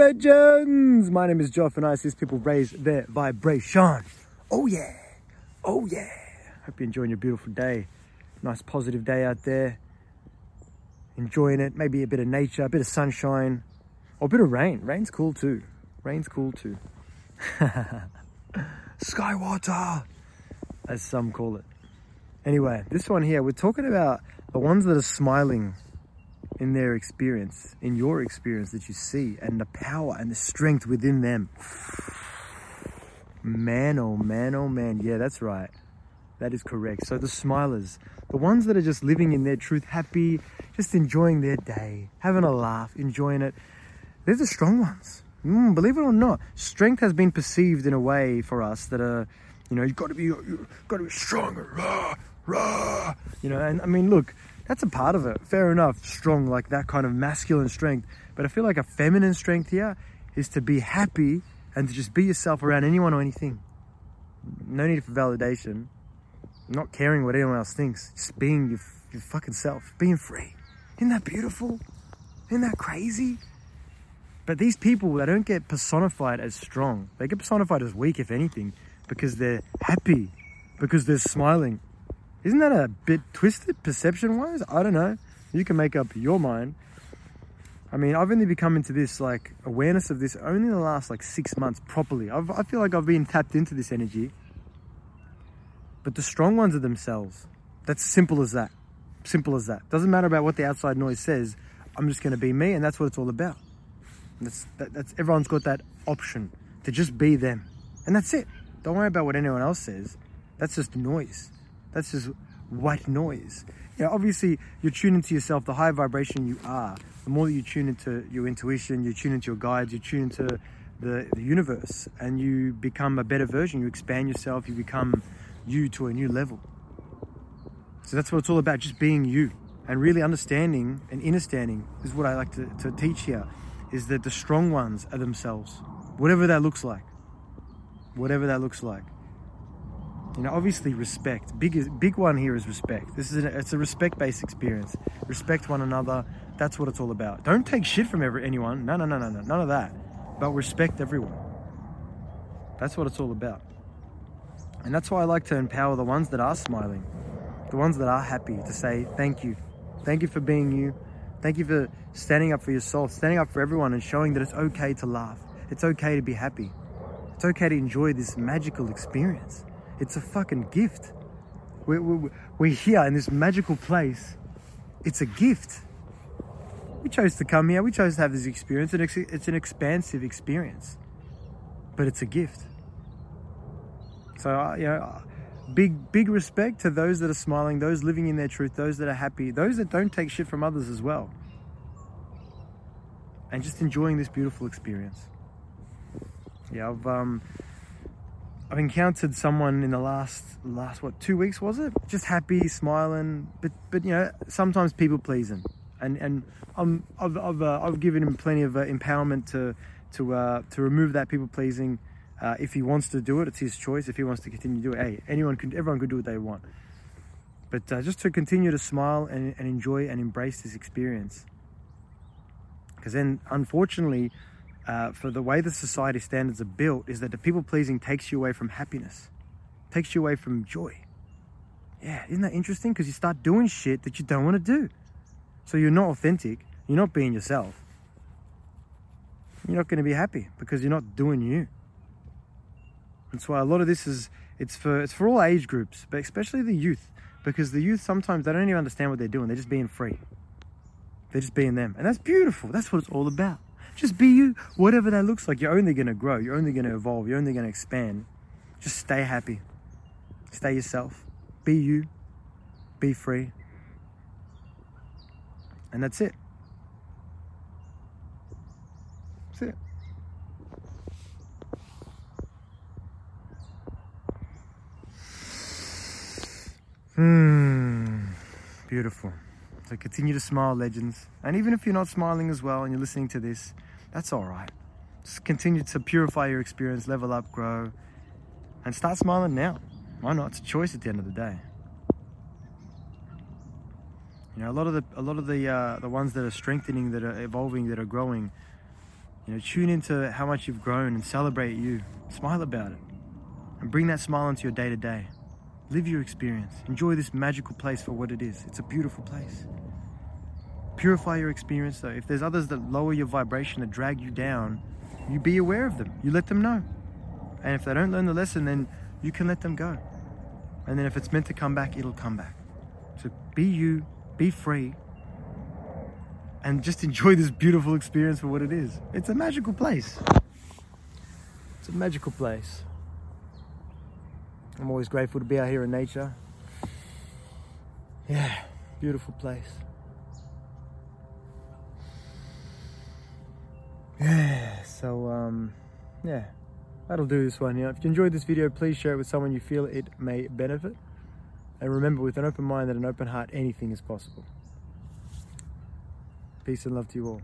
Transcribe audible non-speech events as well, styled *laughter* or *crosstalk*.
legends! My name is Joff and I assist people raise their vibration. Oh yeah, oh yeah. Hope you're enjoying your beautiful day. Nice positive day out there. Enjoying it. Maybe a bit of nature, a bit of sunshine, or a bit of rain. Rain's cool too. Rain's cool too. *laughs* Skywater, as some call it. Anyway, this one here, we're talking about the ones that are smiling in their experience, in your experience that you see, and the power and the strength within them. Man, oh man, oh man. Yeah, that's right. That is correct. So the smilers, the ones that are just living in their truth, happy, just enjoying their day, having a laugh, enjoying it, they're the strong ones. Mm, believe it or not, strength has been perceived in a way for us that are, you know, you've got to be, you've got to be stronger, rah, rah. You know, and I mean, look, that's a part of it. Fair enough, strong, like that kind of masculine strength. But I feel like a feminine strength here is to be happy and to just be yourself around anyone or anything. No need for validation. Not caring what anyone else thinks. Just being your, your fucking self. Being free. Isn't that beautiful? Isn't that crazy? But these people, they don't get personified as strong. They get personified as weak, if anything, because they're happy, because they're smiling, isn't that a bit twisted perception wise? I don't know. You can make up your mind. I mean, I've only become into this like awareness of this only in the last like six months properly. I've, I feel like I've been tapped into this energy. But the strong ones are themselves. That's simple as that. Simple as that. Doesn't matter about what the outside noise says. I'm just going to be me, and that's what it's all about. That's, that, that's everyone's got that option to just be them, and that's it. Don't worry about what anyone else says. That's just noise. That's just white noise. Know, obviously, you're tuned into yourself. The higher vibration you are, the more that you tune into your intuition, you tune into your guides, you tune into the, the universe, and you become a better version. You expand yourself, you become you to a new level. So that's what it's all about, just being you. And really understanding and understanding is what I like to, to teach here, is that the strong ones are themselves. Whatever that looks like. Whatever that looks like. You know, obviously respect. Big, big one here is respect. This is a, it's a respect-based experience. Respect one another. That's what it's all about. Don't take shit from every, anyone. No, no, no, no, no, none of that. But respect everyone. That's what it's all about. And that's why I like to empower the ones that are smiling, the ones that are happy to say thank you. Thank you for being you. Thank you for standing up for yourself, standing up for everyone and showing that it's okay to laugh. It's okay to be happy. It's okay to enjoy this magical experience. It's a fucking gift. We're, we're, we're here in this magical place. It's a gift. We chose to come here. We chose to have this experience. And it's an expansive experience, but it's a gift. So, uh, you know, uh, big, big respect to those that are smiling, those living in their truth, those that are happy, those that don't take shit from others as well. And just enjoying this beautiful experience. Yeah, I've um, I've encountered someone in the last last what two weeks was it? Just happy, smiling, but but you know sometimes people pleasing, and and I'm I've I've, uh, I've given him plenty of uh, empowerment to to uh, to remove that people pleasing. Uh, if he wants to do it, it's his choice. If he wants to continue to do it, hey, anyone can, everyone can do what they want. But uh, just to continue to smile and, and enjoy and embrace this experience, because then unfortunately uh, for the way the society standards are built is that the people pleasing takes you away from happiness, takes you away from joy. Yeah, isn't that interesting? Because you start doing shit that you don't want to do. So you're not authentic, you're not being yourself. You're not going to be happy because you're not doing you. That's why a lot of this is it's for it's for all age groups, but especially the youth, because the youth sometimes they don't even understand what they're doing. They're just being free. They're just being them, and that's beautiful. That's what it's all about. Just be you, whatever that looks like. You're only going to grow. You're only going to evolve. You're only going to expand. Just stay happy. Stay yourself. Be you. Be free. And that's it. That's it. Hmm. Beautiful. So continue to smile, legends. And even if you're not smiling as well and you're listening to this, that's all right. Just continue to purify your experience, level up, grow, and start smiling now. Why not? It's a choice at the end of the day. You know, a lot of the a lot of the uh, the ones that are strengthening, that are evolving, that are growing, You know, tune into how much you've grown and celebrate you. Smile about it. And bring that smile into your day to day. Live your experience. Enjoy this magical place for what it is. It's a beautiful place. Purify your experience though. If there's others that lower your vibration, that drag you down, you be aware of them. You let them know. And if they don't learn the lesson, then you can let them go. And then if it's meant to come back, it'll come back. So be you, be free, and just *laughs* enjoy this beautiful experience for what it is. It's a magical place. It's a magical place. I'm always grateful to be out here in nature. Yeah, beautiful place. Yeah, so um, yeah, that'll do this one. Yeah, if you enjoyed this video, please share it with someone you feel it may benefit. And remember, with an open mind and an open heart, anything is possible. Peace and love to you all.